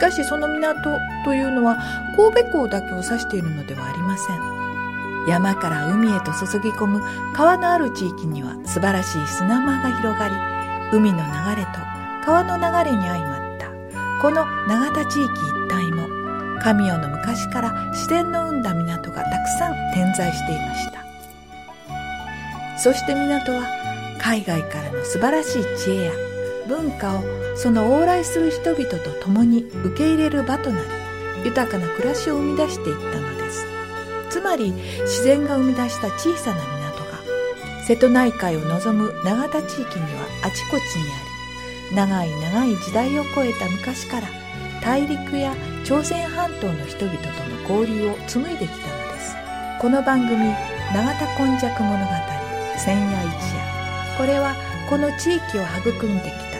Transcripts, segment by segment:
かしその港というのは神戸港だけを指しているのではありません。山から海へと注ぎ込む川のある地域には素晴らしい砂間が広がり海の流れと川の流れに相まった。この永田地域一帯も神代の昔から自然の生んだ港がたくさん点在していました。そして港は海外からの素晴らしい知恵や文化をその往来する人々と共に受け入れる場となり豊かな暮らしを生み出していったのです。つまり自然が生み出した小さな港が瀬戸内海を望む永田地域にはあちこちにあり長い長い時代を超えた昔から大陸や朝鮮半島の人々との交流を紡いできたのです。この番組「永田今昔物語千夜一夜」これはこの地域を育んできた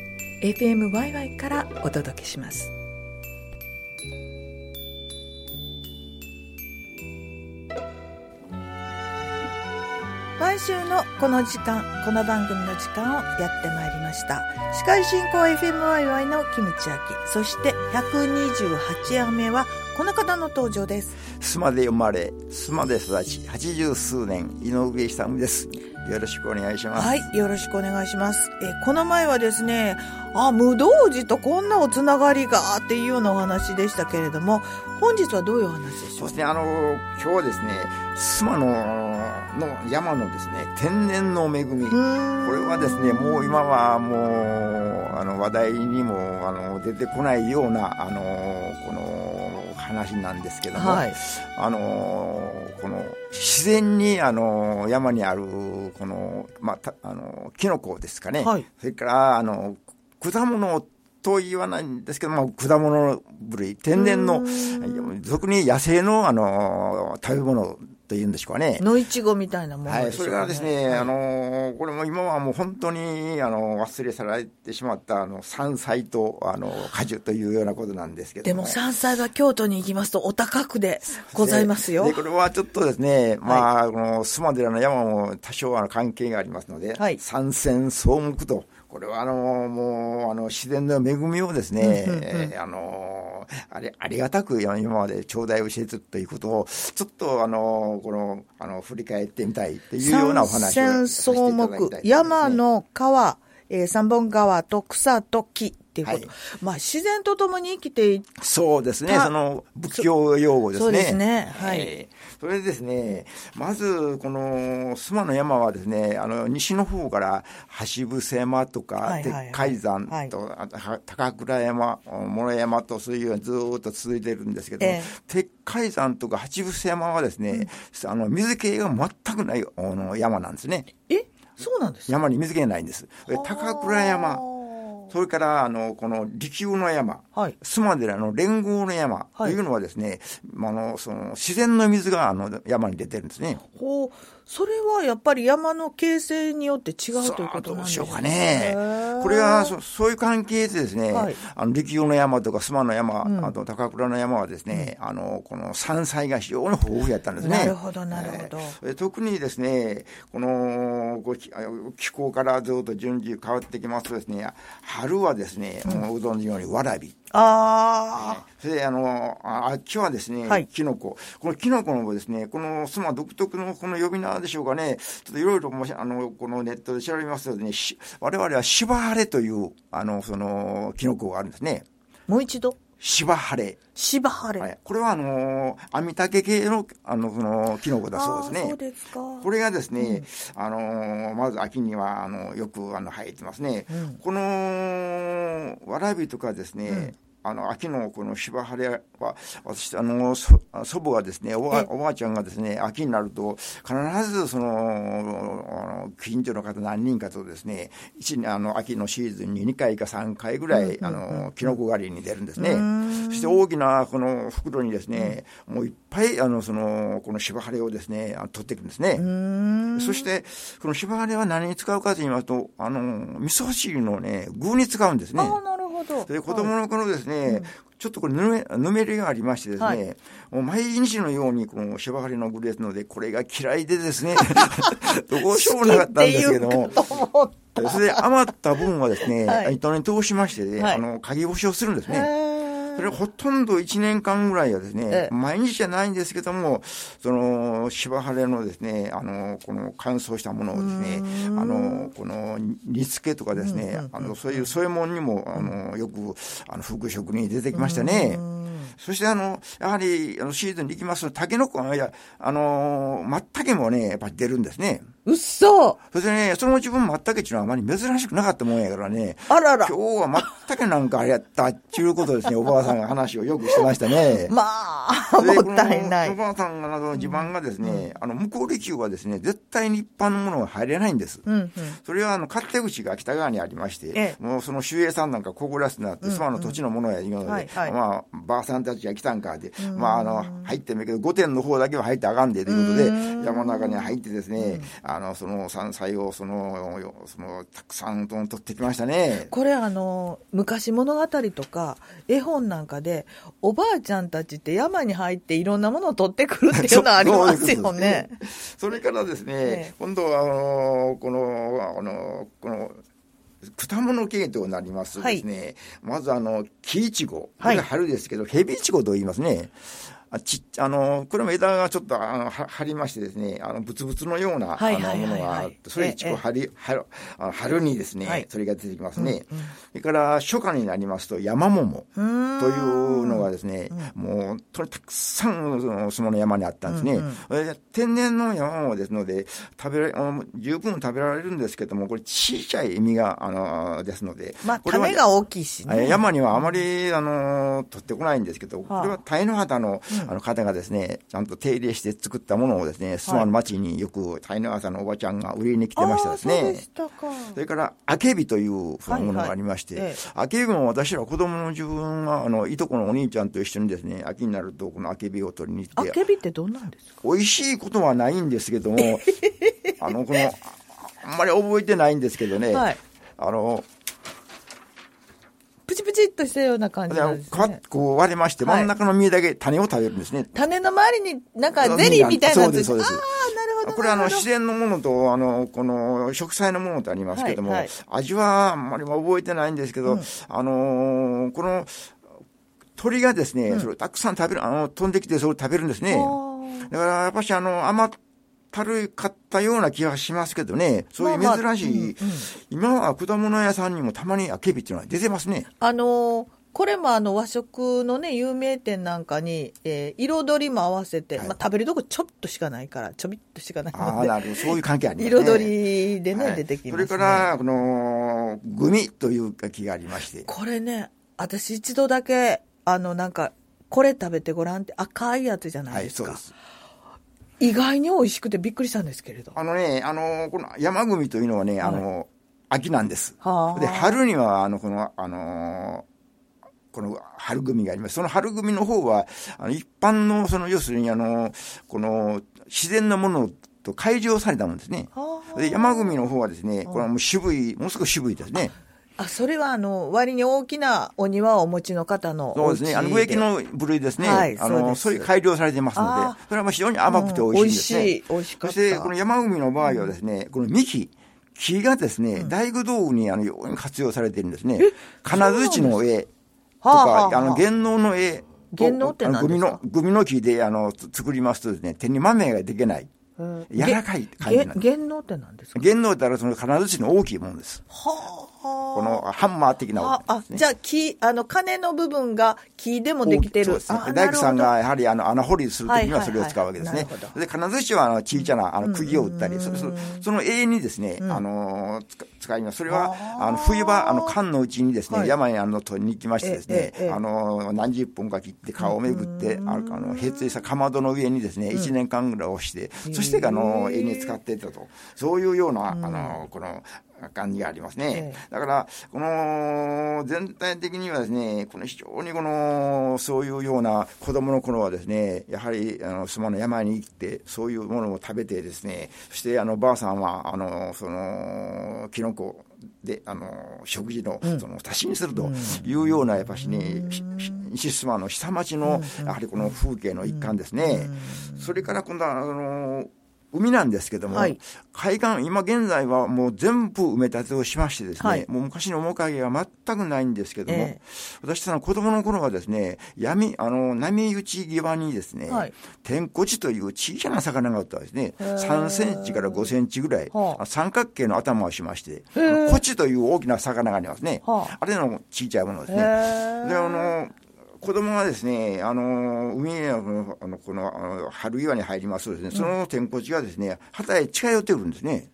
FMYY からお届けします。毎週のこの時間この番組の時間をやってまいりました。司会進行 FMYY のキムチアキ。そして128夜目はこの方の登場です。須磨で生まれ須磨で育ち八十数年井上久美です。よろしくお願いします。はいよろしくお願いします。えこの前はですねあ無道寺とこんなおつながりがっていうようなお話でしたけれども本日はどういうお話でしょう？そしてあの今日はですね須磨のの山のですね天然の恵み。これはですねもう今はもうあの話題にもあの出てこないようなあのこの話なんですけども、はい。あのこの自然にあの山にあるこのまあたあのキノコですかね、はい。それからあの果物と言わないんですけど、まあ、果物類、天然の、俗に野生の、あの、食べ物というんでしょうかね。野いちごみたいなものはい、それからですね、あの、これも今はもう本当に、あの、忘れ去られてしまった、あの、山菜と、あの、果樹というようなことなんですけどでも山菜は京都に行きますとお高くでございますよ。で、これはちょっとですね、まあ、この須磨寺の山も多少あの関係がありますので、はい。山泉草木と、これはあの、もう、あの、自然の恵みをですね、えーあの、あれ、ありがたく今まで頂戴をしているということを、ちょっとあの、この、あの、振り返ってみたいというようなお話を山させて草いただきたいね木、山の川、えー三本川と草と木っていうこと。はい。まあ自然とともに生きていそうですね、たその仏教用語ですね。そうですね。はい。えーそれでですね、まず、この須磨の山はですね、あの、西の方から橋伏山とか、鉄海山と、は高倉山、諸山と、そういうようにずーっと続いてるんですけど、ええ。鉄海山とか橋伏山はですね、あの、水系が全くないあの山なんですね。え？そうなんですか？山に水系がないんです。で高倉山、それから、あの、この利休の山、はい。須磨寺の連合の山というのはですね、あの、その、自然の水があの山に出てるんですね。ほうそれはやっぱり山の形成によって違うさというこあとなんでしょうかね。これはそ、そういう関係でですね、はい。あの、力夫の山とか須磨の山、ん。あと高倉の山はですね、あの、この山菜が非常に豊富やったんですね。なるほどなるほど。えー特にですね、この、気候からずっと順次変わってきますとですね、春はですね、もううどんのようにわらび。あそれで、あの、ああっちはですね、はいキノコ。このキノコのもですね、このスマ独特のこの呼び名でしょうかね、ちょっといろいろもし、あの、このネットで調べますとね、し我々はシバハレという、あの、その、キノコがあるんですね。あもう一度？芝晴れ。芝晴れ。はい、これはあのー、網竹系の、あの、その、キノコだそうですね。そうですか。これがですね、うん、あのー、まず秋には、あの、よく、あの、生えてますね。うん、この、わらびとかですね、あの、秋のこの芝晴れは、私、あの、祖母がですねおば、おばあちゃんがですね、秋になると、必ずその、あの近所の方何人かとですね、一あの、秋のシーズンに2回か3回ぐらい、あの、キノコ狩りに出るんですね。そして大きなこの袋にですね、もういっぱい、あの、その、この芝晴れをですね、取っていくんですね。そして、この芝晴れは何に使うかと言いますと、あの、味噌汁のね、具に使うんですね。ほど。で、子供の頃ですね、はい、ちょっとこれぬめ、ぬめりがありましてですね、はい、もう毎日のようにこの芝張りの具ですので、これが嫌いでですね、どうしようもなかったんですけども、それで余った分はですね、はい、糸に通しましてね、あの、鍵干しをするんですね。それほとんど1年間ぐらいはですね、毎日じゃないんですけども、その、芝晴れのですね、あの、この乾燥したものをですね、あの、この煮付けとかですね、あの、そういう、そういうものにも、あの、よく、あの、副食に出てきましたね。そしてあの、やはり、あの、シーズンに行きますと、タケノコは、いや、あの、まったけもね、やっぱり出るんですね。うっそそれでね、その自分まったけっていうのはあまり珍しくなかったもんやからね。あらら。今日はまったけなんかあれやったっていうことですね、おばあさんが話をよくしてましたね。まあ、もったいない。おばあさんが、の、地盤がですね、あの、向こう離宮はですね、絶対に一般のものが入れないんです。うんうん、それは、あの、勝手口が北側にありまして、ええ、もうその守衛さんなんかここらすなって、妻の土地のものや言うので、まあ、ばあさんたちが来たんかで、まあ、あの、入ってもいいけど、御殿の方だけは入ってあかんで、ということで、山の中に入ってですね、あの、その山菜を、その、その、たくさん取ってきましたね。これ、あの、昔物語とか、絵本なんかで、おばあちゃんたちって山に入っていろんなものを取ってくるっていうのはありますよね。それからですね、ね今度は、あの、この、あの、この、果物系となりますとですね、はい、まずあの、木いちご。これが春ですけど、はい、ヘビイチゴと言いますね。あちあの、これも枝がちょっとあの張りましてですね、あの、ブツブツのような、あの、ものがあって、それ一応春、春、春にですね、はい、それが出てきますね。うんうん、それから、初夏になりますと、山桃というのがですね、もう、とにたくさん、その、山にあったんですね。うんうん、天然の山桃ですので、食べられ、十分食べられるんですけども、これ、小さい実が、あの、ですので。まあ、種が大きいしね。山にはあまり、あの、取ってこないんですけど、これは鯛の旗の、あの方がですね、ちゃんと手入れして作ったものをですね、須磨の町によく鯛の朝のおばちゃんが売りに来てましたですね。それから、あけびというものがありまして、あけびも私ら子供の自分が、あの、いとこのお兄ちゃんと一緒にですね、秋になるとこのあけびを取りに行って。あけびってどんなんですか？美味しいことはないんですけども、あの、この、あんまり覚えてないんですけどね、はい、あの、プチプチっとしたような感じなんですね。こう割れまして、真ん中の実だけ種を食べるんですね。種の周りになんかゼリーみたいなそうです、そうです。ああ、なるほど。これあの、自然のものと、あの、この、植栽のものとありますけども、はいはい、味はあんまり覚えてないんですけど、うん、あのー、この、鳥がですね、うん、それをたくさん食べる、あの、飛んできてそれを食べるんですね。だから、やっぱしあの、余ったるかったような気がしますけどね、そういう珍しい、まあまあうんうん、今は果物屋さんにもたまにあけびっていうのは出てますね。あのーこれもあの和食のね、有名店なんかに、えー、彩りも合わせて、はい、まあ食べるとこちょっとしかないから、ちょびっとしかないので。ああ、なるほど。そういう関係ありますね。彩りでね、はい、出てきます、ね、それから、この、グミという気がありまして。これね、私一度だけ、あの、なんか、これ食べてごらんって赤いやつじゃないですか。はい、そうです。意外に美味しくてびっくりしたんですけれど。あのね、あの、この山組というのはね、あの、秋なんです。はあ、で、春には、あの、この、あのこの春組があります。その春組の方は、あの一般の、その、要するに、あの、この、自然なものと改良されたものですね。はあ、で、山組の方はですね、これはもう渋い、ものすごく渋いですね。あ、それはあの、割に大きなお庭をお持ちの方のそうですね。あの、植木の部類ですね。はい。あの、そういう改良されてますので、それはもう非常に甘くて美味しいですね。美味しい、美味しかった。そして、この山海の場合はですね、この幹、木がですね、大工道具にあの、ように活用されてるんですね。金槌の絵とか、あの、芸能の絵。芸能って何ですか？グミの、グミの木で、あの、作りますとですね、手に豆ができない。柔らかい感じなんです。弦能って何ですか？弦能ってらその金槌の大きいものです。はあ。このハンマー的な。あ、あ、じゃあ木、あの、金の部分が木でもできてる。そうです。ね。大工さんがやはりあの穴掘りするときにはそれを使うわけですね。で、金槌はあの小さなあの釘を打ったり、そその永遠にですね、あの、使います。それは、あ。の、冬場、あの、寒のうちにですね、山にあの、取りに行きましてですね、あの、何十本か切って顔をめぐって、あの、平成さかまどの上にですね、1年間ぐらい押して、そして、あの、永遠に使っていたと。そういうような、あの、この、感じがありますね。だから、この、全体的にはですね、この非常にこの、そういうような子供の頃はですね、やはり、あの、島の山に行って、そういうものを食べてですね、そして、あの、ばあさんは、あの、その、キノコ、で、あの、食事の、その、足しにするというような、やっぱしね、西島の下町の、やはりこの風景の一環ですね。それから今度は、あの、海なんですけども、はい、海岸、今現在はもう全部埋め立てをしましてですね、はい、もう昔の面影が全くないんですけども、えー、私たちの子供の頃はですね、闇、あの、波打ち際にですね、はい、天コチという小さな魚があったんですね、3センチから5センチぐらい、三角形の頭をしまして、コチという大きな魚がありますね。あ。れの小さいものですね。で、あの、子供がですね、あの、海への、あの、この、あの春岩に入りますとですね、その天候地がですね、旗へ近寄ってくるんですね。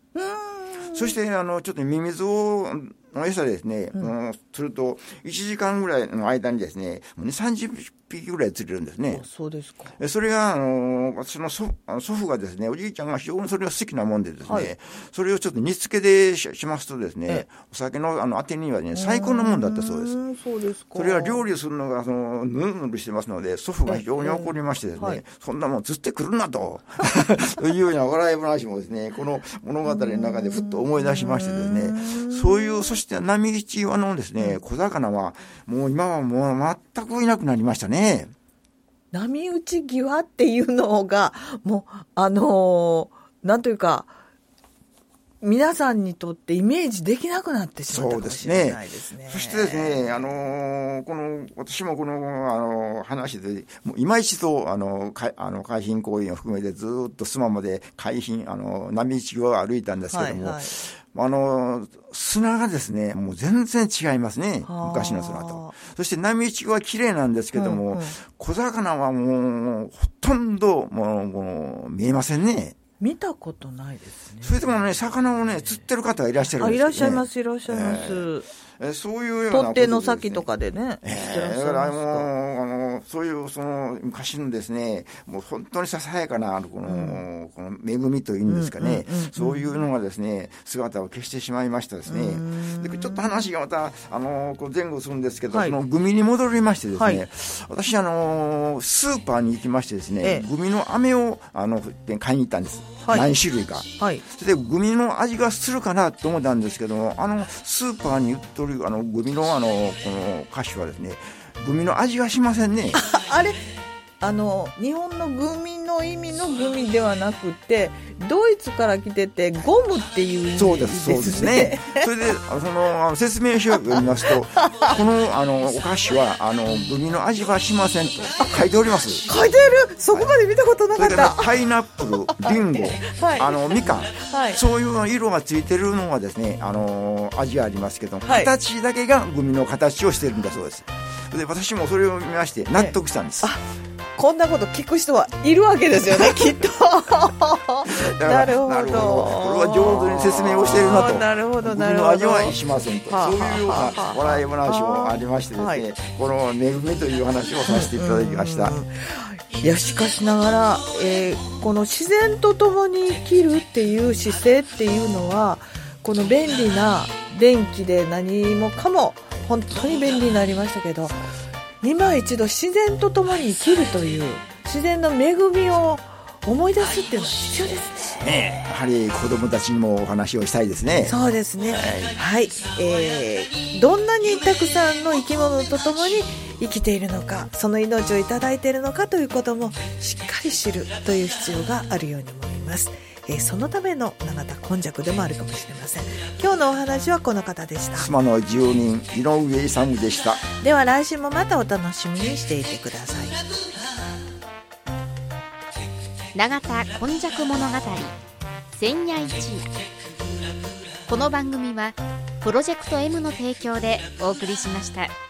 そして、あの、ちょっとミミズを、の餌ですね、うん、すると、1時間ぐらいの間にですね、2、30匹ぐらい釣れるんですね。そうですか。それが、あの、私の祖祖父がですね、おじいちゃんが非常にそれが好きなもんでですね、はい、それをちょっと煮付けでししますとですね、お酒のあの当てにはね、最高のもんだったそうです。そうですか。それは料理するのが、その、ぬるぬるしてますので、祖父が非常に怒りましてですね、はい、そんなもん釣ってくるなと、と いうような笑い話もですね、この物語の中でふっと思い出しましてですね、そういう、そして波口岩のですね、小魚は、もう今はもう全くいなくなりましたね。波打ち際っていうのが、もう、あのー、なんというか、皆さんにとってイメージできなくなってしまったかもしれないですね。そしてですね、あのー、この、私もこの、あのー、話で、もう今一度、あの、かあの海浜公園を含めてずっと須磨まで海浜、あの、波打ち際を歩いたんですけども、はいはいあの、砂がですね、もう全然違いますね。昔の砂と。そして波打ちは綺麗なんですけども、うんうん、小魚はもう、ほとんど、もう、もう見えませんね。見たことないですね。それでもね、魚をね、釣ってる方がいらっしゃるんですよ、ね、いらっしゃいます、いらっしゃいます。えーえそういうような、ね、取っ手の先とかでね。えー、だからそういう、その、昔のですね、もう本当にささやかな、この、うん、この恵みというんですかね、そういうのがですね、姿を消してしまいましたですね。で、ちょっと話がまた、あの、こう前後するんですけど、はい、そのグミに戻りましてですね、はい、私、あの、スーパーに行きましてですね、ええ、グミの飴を、あの、買いに行ったんです。はい、何種類か。はい。それで、グミの味がするかなと思ったんですけども、あの、スーパーに売っとる、あの、グミの、あの、この歌手はですね、グミの味がしませんね。あれ？あの日本のグミの意味のグミではなくてドイツから来ててゴムっていう意味そうですそうですね。それでその説明書を読みますと このあのお菓子はあのグミの味はしませんと書いております。書いてある？そこまで見たことなかった、パイナップルリンゴ、はい、あのみかん、はい、そういう色がついてるのがですねあの味がありますけど、はい、形だけがグミの形をしてるんだそうですで私もそれを見まして納得したんです、こんなこと聞く人はいるわけですよね、きっと。なるほど。これは上手に説明をしているなと。なるほど、なるほど。味はしませんと。そういうような笑い話もありましてですね、この恵みという話をさせていただきました。いやしかしながら、えー、この自然と共に生きるっていう姿勢っていうのはこの便利な電気で何もかも本当に便利になりましたけど今一度自然と共に生きるという自然の恵みを思い出すっていうのは必要ですね。ね。やはり子供たちにもお話をしたいですね。そうですね。はい、はい、えー、どんなにたくさんの生き物と共に生きているのか、その命をいただいているのかということもしっかり知るという必要があるように思います。えー、そのための永田根弱でもあるかもしれません。今日のお話はこの方でした。妻の住人井上勇でした。では来週もまたお楽しみにしていてください永田今昔物語千夜一夜この番組はプロジェクト M の提供でお送りしました。